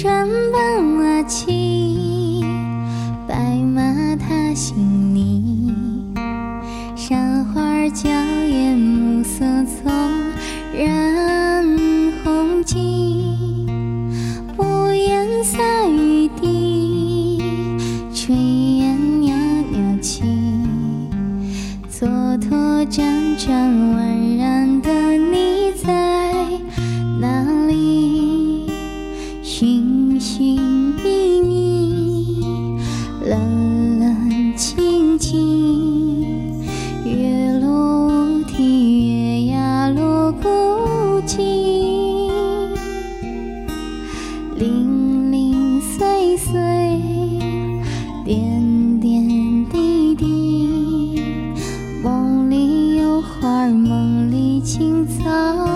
船伴瓦起，白马踏新泥，山花娇艳，暮色丛染红巾。屋檐洒雨滴，炊烟袅袅起，蹉跎辗转宛然冷冷清清，月落乌啼，月牙落孤井，零零碎碎，点点滴滴，梦里有花儿，梦里青草。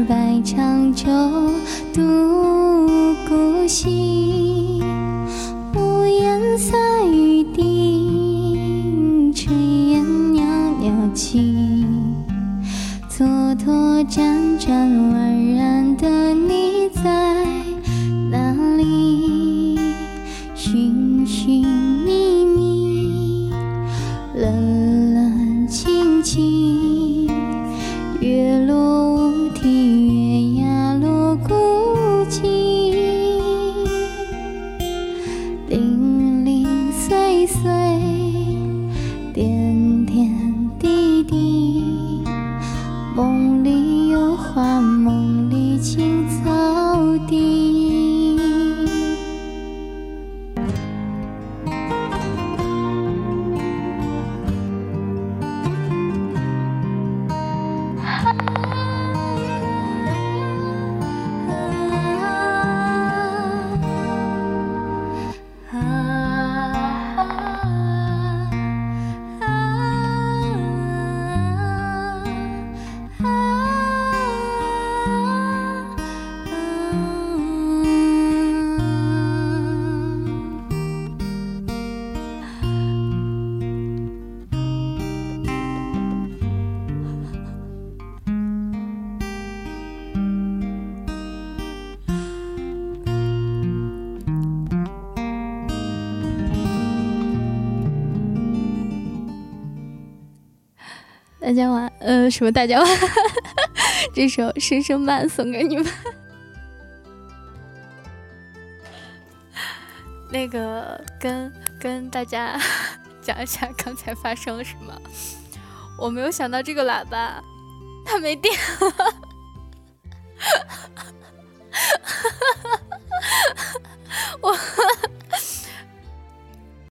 儿，摆长舟渡孤星。屋檐洒雨滴，炊烟袅袅起。蹉跎辗转宛然的你在哪里？寻寻零零碎碎，大家晚，呃，什么大家晚？这首《声声慢》送给你们。那个跟跟大家讲一下刚才发生了什么，我没有想到这个喇叭它没电了，